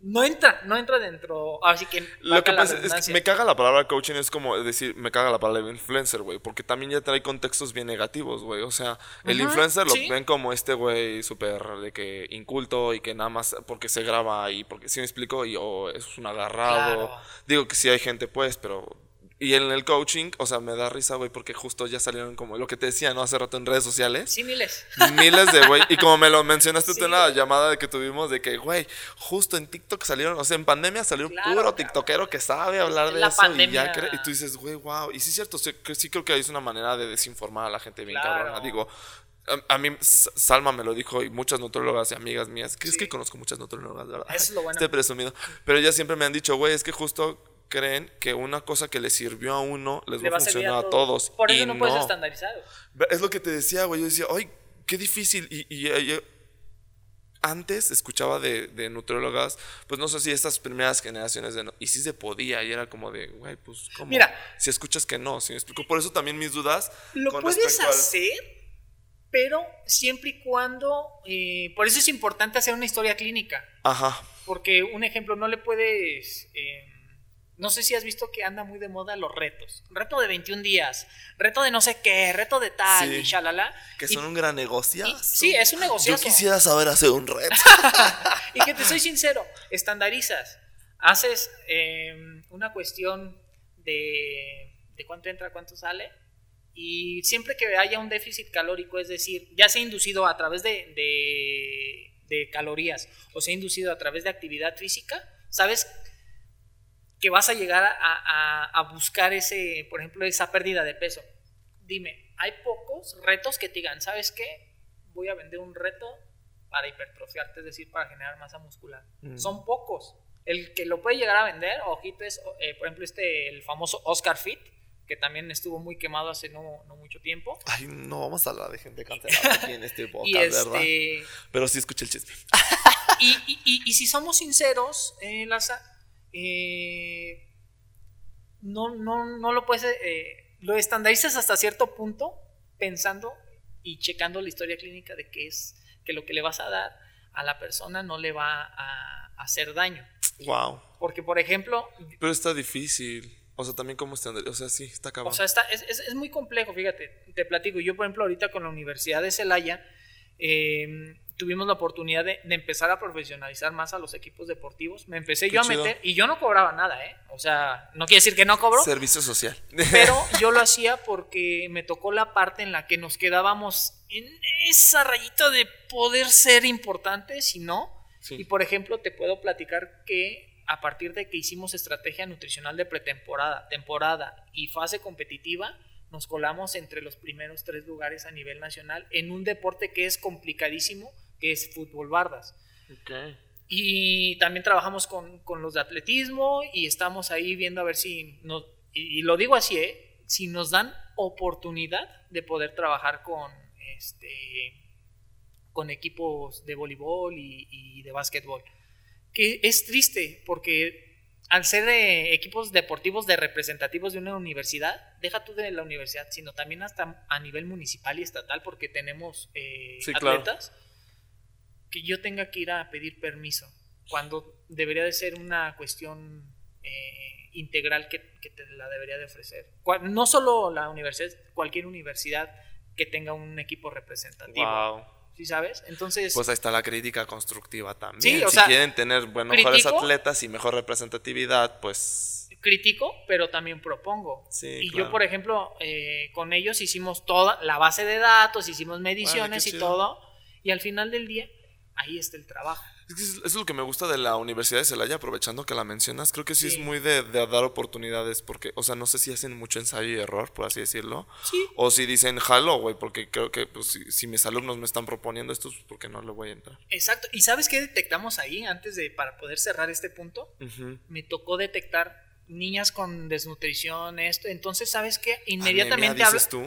no entra, no entra dentro, así que Lo que pasa es que me caga la palabra coaching, es como decir, me caga la palabra influencer, güey, porque también ya trae contextos bien negativos, güey. O sea, el influencer lo ven como este güey súper de que inculto y que nada más porque se graba y porque sí me explico y o es un agarrado. Claro. Digo que sí hay gente, pues, pero y en el coaching, o sea, me da risa, güey, porque justo ya salieron como lo que te decía, ¿no? Hace rato en redes sociales. Sí, miles. Miles de, güey. Y como me lo mencionaste tú en la llamada de que tuvimos, de que, güey, justo en TikTok salieron, o sea, en pandemia salió un puro TikTokero que sabe hablar de eso. Y, ya y tú dices, güey, wow. Y sí es cierto, sí, sí creo que es una manera de desinformar a la gente bien cabrona. Digo, a, mí Salma me lo dijo y muchas nutrólogas y amigas mías, que es que conozco muchas nutrólogas, ¿verdad? Eso es lo bueno. Estoy presumido. Pero ellas siempre me han dicho, güey, es que justo creen que una cosa que les sirvió a uno les va a funcionar a, todos. Por eso no, puedes estandarizar. Es lo que te decía, güey. Yo decía, ay, qué difícil. Y, y, antes escuchaba de, de nutriólogas, pues no sé si estas primeras generaciones de y si se podía, y era como de, güey, pues ¿cómo? Mira, si escuchas que no, si me explico. Por eso también mis dudas. Lo puedes hacer, pero siempre y cuando. Eh, por eso es importante hacer una historia clínica. Ajá. Porque un ejemplo, no le puedes. Eh, no sé si has visto que anda muy de moda los retos. Reto de 21 días, reto de no sé qué, reto de tal, y shalala. Que son un gran negocio. Sí, es un negocio. Yo quisiera saber hacer un reto. y que te soy sincero, estandarizas. Haces em, una cuestión de, de cuánto entra, cuánto sale. Y siempre que haya un déficit calórico, es decir, ya sea inducido a través de, de, de calorías o sea inducido a través de actividad física, sabes que vas a llegar a, buscar ese, por ejemplo, esa pérdida de peso. Dime, hay pocos retos que te digan, ¿sabes qué? Voy a vender un reto para hipertrofiarte, es decir, para generar masa muscular. Mm. Son pocos. El que lo puede llegar a vender, ojito, es, eh, por ejemplo, este, el famoso Oscar Fit, que también estuvo muy quemado hace no, mucho tiempo. Ay, no vamos a hablar de gente cancelada aquí en este podcast, ¿verdad? Este Pero sí escuché el chisme. Y, si somos sinceros, eh, Laza, eh, no, no, no lo puedes, eh, lo estandarizas hasta cierto punto pensando y checando la historia clínica de que es que lo que le vas a dar a la persona no le va a, hacer daño. Wow. Porque, por ejemplo... Pero está difícil. O sea, también como estándar, o sea, sí, está acabado. O sea, está, es, es, es, muy complejo, fíjate, te platico. Yo, por ejemplo, ahorita con la Universidad de Celaya, eh, tuvimos la oportunidad de, empezar a profesionalizar más a los equipos deportivos. Me empecé yo a meter y yo no cobraba nada, ¿eh? O sea, no quiere decir que no cobro. Servicio social. Pero yo lo hacía porque me tocó la parte en la que nos quedábamos en esa rayita de poder ser importantes y no. Y por ejemplo, te puedo platicar que a partir de que hicimos estrategia nutricional de pretemporada, temporada y fase competitiva, nos colamos entre los primeros tres lugares a nivel nacional en un deporte que es complicadísimo, que es fútbol bardas. Y también trabajamos con, los de atletismo y estamos ahí viendo a ver si nos, y, lo digo así, ¿eh? si nos dan oportunidad de poder trabajar con, este, con equipos de voleibol y, y de básquetbol. Que es triste porque al ser equipos deportivos de representativos de una universidad, deja tú de la universidad, sino también hasta a nivel municipal y estatal, porque tenemos eh, atletas, que yo tenga que ir a pedir permiso, cuando debería de ser una cuestión eh, integral que, te la debería de ofrecer. No solo la universidad, cualquier universidad que tenga un equipo representativo. ¿sí sabes? Entonces... Pues ahí está la crítica constructiva también. si quieren tener bueno, mejores atletas y mejor representatividad, pues... Critico, pero también propongo. y yo, por ejemplo, eh, con ellos hicimos toda la base de datos, hicimos mediciones y todo, y al final del día, ahí está el trabajo. Es, es lo que me gusta de la Universidad de Celaya, aprovechando que la mencionas. Creo que sí, es muy de, dar oportunidades, porque, o sea, no sé si hacen mucho ensayo y error, por así decirlo. Sí. O si dicen, jalo, güey, porque creo que pues, si, mis alumnos me están proponiendo esto, pues, porque no le voy a entrar. Exacto. ¿Y sabes qué detectamos ahí antes de, para poder cerrar este punto? Me tocó detectar niñas con desnutrición, esto. Entonces, ¿sabes qué? Inmediatamente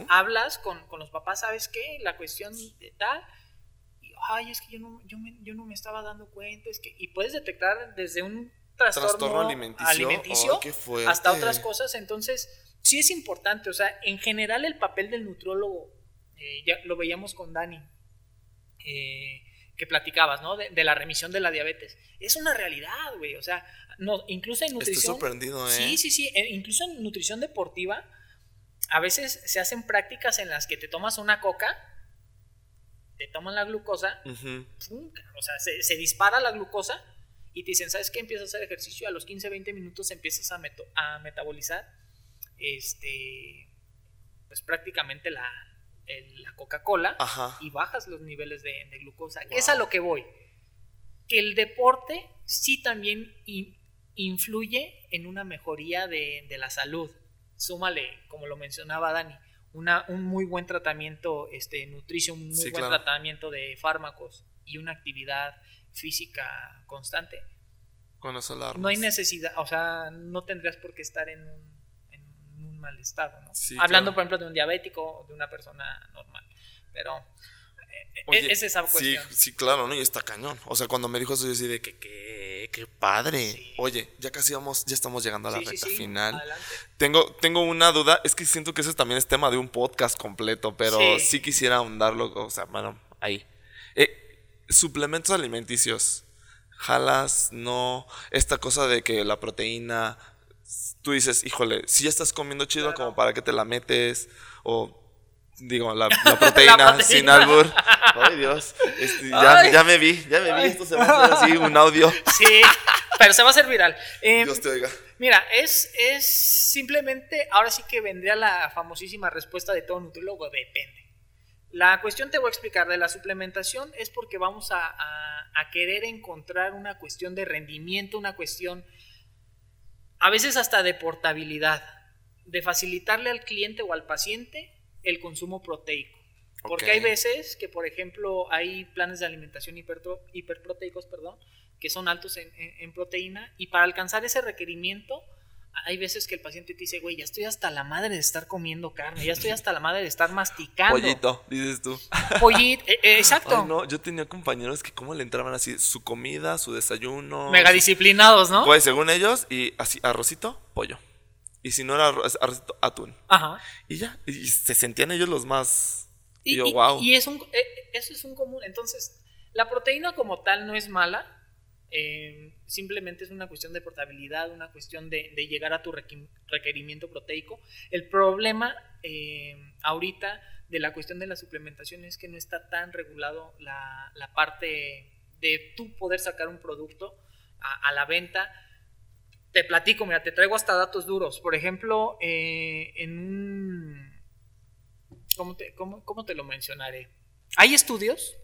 hablas con, con los papás, ¿sabes qué? La cuestión de tal ay, es que yo no, yo, me, yo no me estaba dando cuenta, es que, y puedes detectar desde un trastorno, alimenticio, hasta otras cosas, entonces sí es importante, o sea, en general el papel del nutrólogo, eh, ya lo veíamos con Dani, eh, que platicabas, ¿no? De, la remisión de la diabetes. Es una realidad, güey. O sea, no, incluso en nutrición. Estoy sorprendido, ¿eh? Sí, sí, sí. incluso en nutrición deportiva, a veces se hacen prácticas en las que te tomas una coca te toman la glucosa, o sea, se, dispara la glucosa y te dicen, ¿sabes qué? Empiezas a hacer ejercicio, a los 15, 20 minutos empiezas a, a metabolizar este, pues prácticamente la, el- la Coca-Cola y bajas los niveles de, de glucosa. Que es a lo que voy. Que el deporte sí también in- influye en una mejoría de, de la salud. Súmale, como lo mencionaba Dani, una, un muy buen tratamiento este, nutricio, un muy Sí, buen claro. tratamiento de fármacos y una actividad física constante. Con eso la No hay necesidad, o sea, no tendrías por qué estar en un, en un mal estado, ¿no? Sí, Hablando, claro. por ejemplo, de un diabético o de una persona normal. Pero eh, Oye, es esa cuestión. sí, claro, ¿no? Y está cañón. O sea, cuando me dijo eso, yo así de que, qué, qué padre. Sí. Oye, ya casi vamos, ya estamos llegando a la Sí, recta sí, final. adelante. Tengo, tengo una duda, es que siento que ese también es tema de un podcast completo, pero sí, Sí. quisiera ahondarlo, o sea, bueno, ahí. Eh, suplementos alimenticios. Jalas, no. Esta cosa de que la proteína. Tú dices, híjole, si ya estás comiendo chido, Claro. como para que te la metes. O. Digo, la, la proteína, proteína. sin albur. Ay, Dios. Este, ya, Ay. ya me vi, ya me vi. Esto se va a hacer así, un audio. Sí, pero se va a hacer viral. Eh, Dios te oiga. Mira, es, es simplemente, ahora sí que vendría la famosísima respuesta de todo nutriólogo, depende. La cuestión te voy a explicar de la suplementación es porque vamos a, a- a querer encontrar una cuestión de rendimiento, una cuestión a veces hasta de portabilidad, de facilitarle al cliente o al paciente el consumo proteico. Porque hay veces que, por ejemplo, hay planes de alimentación hipertro- hiperproteicos, perdón, que son altos en, en- en proteína y para alcanzar ese requerimiento hay veces que el paciente te dice, güey, ya estoy hasta la madre de estar comiendo carne, ya estoy hasta la madre de estar masticando. Pollito, dices tú. Pollito, eh, eh, exacto. Ay, no, yo tenía compañeros que cómo le entraban así, su comida, su desayuno. Mega disciplinados, ¿no? Pues según ellos, y así, arrocito, pollo. Y si no era atún. Ajá. Y ya, y se sentían ellos los más... Y, Y, yo, wow. y es un, eh, eso es un común. Entonces, la proteína como tal no es mala. eh, simplemente es una cuestión de portabilidad, una cuestión de, de llegar a tu requerimiento proteico. El problema eh, ahorita de la cuestión de la suplementación es que no está tan regulado la, la parte de tú poder sacar un producto a, a la venta. Te platico, mira, te traigo hasta datos duros. Por ejemplo, eh, en un ¿cómo te, cómo, cómo te lo mencionaré? Hay estudios,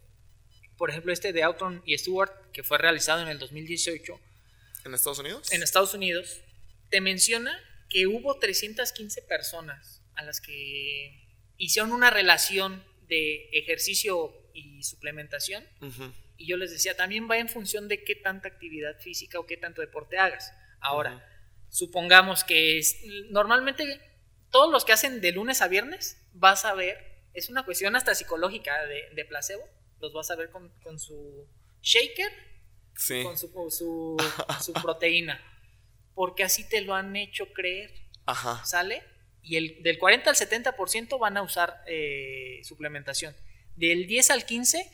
por ejemplo este de Outron y Stewart, que fue realizado en el 2018 ¿En Estados Unidos? en Estados Unidos, te menciona que hubo 315 personas a las que hicieron una relación de ejercicio y suplementación. Y yo les decía, también va en función de qué tanta actividad física o qué tanto deporte hagas. Ahora, supongamos que es- normalmente todos los que hacen de lunes a viernes vas a ver, es una cuestión hasta psicológica de, de placebo, los vas a ver con, con su shaker, Sí. con su, con su, su proteína, porque así te lo han hecho creer, Ajá. ¿sale? Y el, del 40 al 70% van a usar eh, suplementación. Del 10 al 15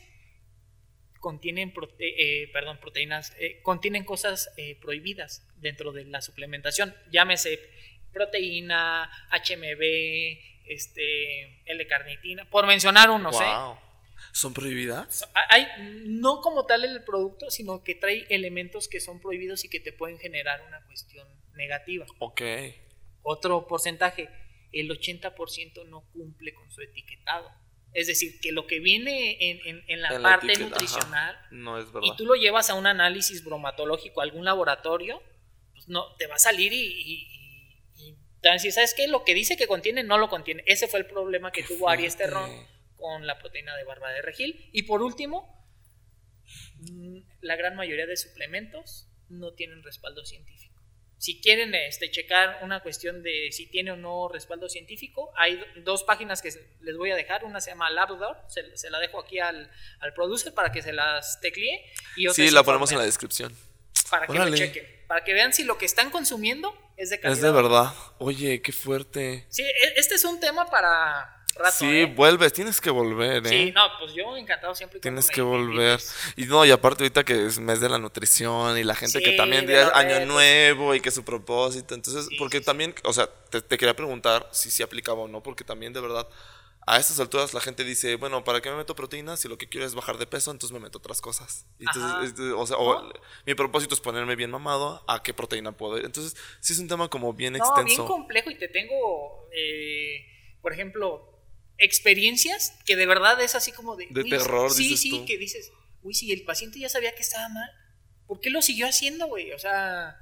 contienen, prote- eh, perdón, proteínas, eh, contienen cosas eh, prohibidas dentro de la suplementación. Llámese proteína, HMB, este, L-carnitina, por mencionar unos, ¿eh? Wow. ¿Son prohibidas? Hay, no como tal el producto, sino que trae elementos que son prohibidos y que te pueden generar una cuestión negativa. Ok. Otro porcentaje, el 80% no cumple con su etiquetado. Es decir, que lo que viene en, en- en la En la parte ajá. nutricional No es verdad. y tú lo llevas a un análisis bromatológico, a algún laboratorio, pues no, te va a salir y, y- y- y ¿sabes qué? Lo que dice que contiene, no lo contiene. Ese fue el problema que Qué tuvo Aries. Terrón con la proteína de barba de regil. Y por último, mm, la gran mayoría de suplementos no tienen respaldo científico. Si quieren este, checar una cuestión de si tiene o no respaldo científico, hay do- dos páginas que les voy a dejar. Una se llama Labrador, se, se la dejo aquí al, al producer para que se las teclee. Y otra Sí, la ponemos en la descripción. Para que lo chequen. Para que vean si lo que están consumiendo es de calidad. Es de verdad. Oye, qué fuerte. Sí, e- este es un tema para rato. Sí, ¿eh? vuelves, tienes que volver, ¿eh? Sí, no, pues yo encantado siempre. Tienes que me volver. Y no, y aparte ahorita que es mes de la nutrición y la gente Sí, que también los año retos. nuevo y que su propósito. Entonces, Sí, porque sí, también, o sea, te, te quería preguntar si sí aplicaba o no, porque también de verdad a estas alturas la gente dice, bueno, ¿para qué me meto proteínas si lo que quiero es bajar de peso? Entonces me meto otras cosas. Entonces, o sea, o mi propósito es ponerme bien mamado, ¿a qué proteína puedo ir? Entonces, sí es un tema como bien No, bien extenso. complejo y te tengo, eh, por ejemplo, experiencias que de verdad es así como de... De uy, terror, Sí, dices sí, tú. que dices, uy, si el paciente ya sabía que estaba mal, ¿por qué lo siguió haciendo, güey? O sea,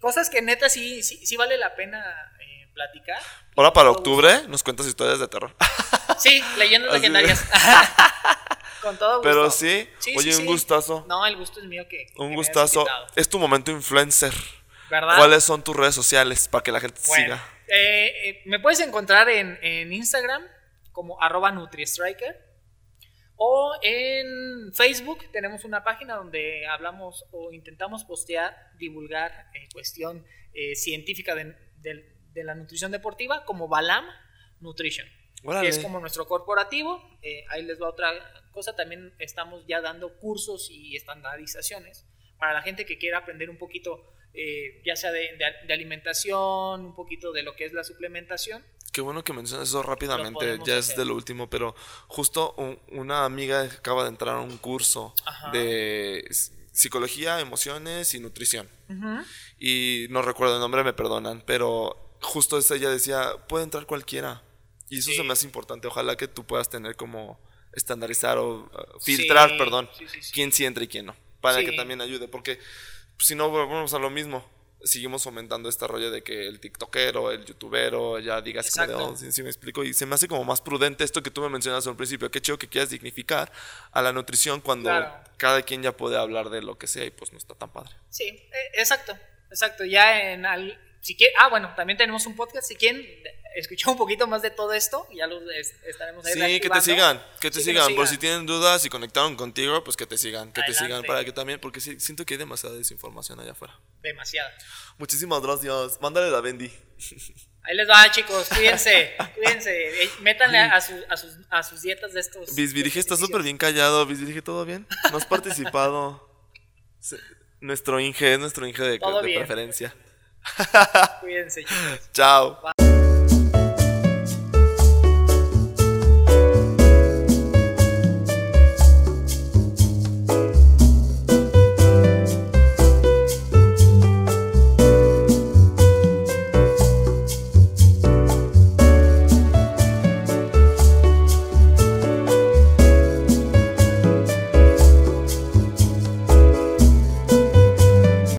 cosas que neta sí, sí, sí vale la pena eh, platicar. Ahora para octubre nos cuentas historias de terror. Sí, leyendas Así legendarias. Con todo gusto. Pero sí, Sí, oye, sí, un gustazo. No, el gusto es mío que... que Un me gustazo. Es tu momento influencer. ¿Verdad? ¿Cuáles son tus redes sociales para que la gente te Bueno, siga? eh, eh, me puedes encontrar en, en Instagram como arroba NutriStriker o en Facebook tenemos una página donde hablamos o intentamos postear, divulgar eh, cuestión eh, científica de, de- de la nutrición deportiva como Balam Nutrition, Órale. que es como nuestro corporativo. Eh, ahí les va otra cosa, también estamos ya dando cursos y estandarizaciones para la gente que quiera aprender un poquito, eh, ya sea de alimentación, un poquito de lo que es la suplementación. Qué bueno que mencionas eso rápidamente, ya es hacer. de lo último, pero justo un- una amiga acaba de entrar a un curso Ajá. de psicología, emociones y nutrición. Y no recuerdo el nombre, me perdonan, pero justo esa ella decía, puede entrar cualquiera. Y eso Sí. se me hace importante, ojalá que tú puedas tener como estandarizar o uh, filtrar, Sí, perdón, sí, quién sí entra y quién no, para que también ayude, porque si no volvemos a lo mismo. Seguimos fomentando este rollo de que el tiktokero, el youtubero, ya digas como de, oh, sí, sí me explico. Y se me hace como más prudente esto que tú me mencionas al principio. Qué chido que quieras dignificar a la nutrición cuando Claro. cada quien ya puede hablar de lo que sea y pues no está tan padre. Sí, eh, exacto, exacto. Ya en al, si quieren, ah, bueno, también tenemos un podcast. Si quieren escuchar un poquito más de todo esto, ya lo es- estaremos ahí. Sí, que te sigan, que te Sí, sigan. Por si tienen dudas y conectaron contigo, pues que te sigan, que te sigan para que también, porque sí, siento que hay demasiada desinformación allá afuera. Demasiado. Muchísimas gracias. Mándale la Bendy. Ahí les va, chicos. Cuídense, cuídense. Eh, Métanle a, sus- a, sus, a sus dietas de estos. Bisbirige está súper bien callado. Bisbirige, ¿todo bien? No has participado. Nuestro Inge es nuestro Inge de, de preferencia. Cuídense, chicos. Chao.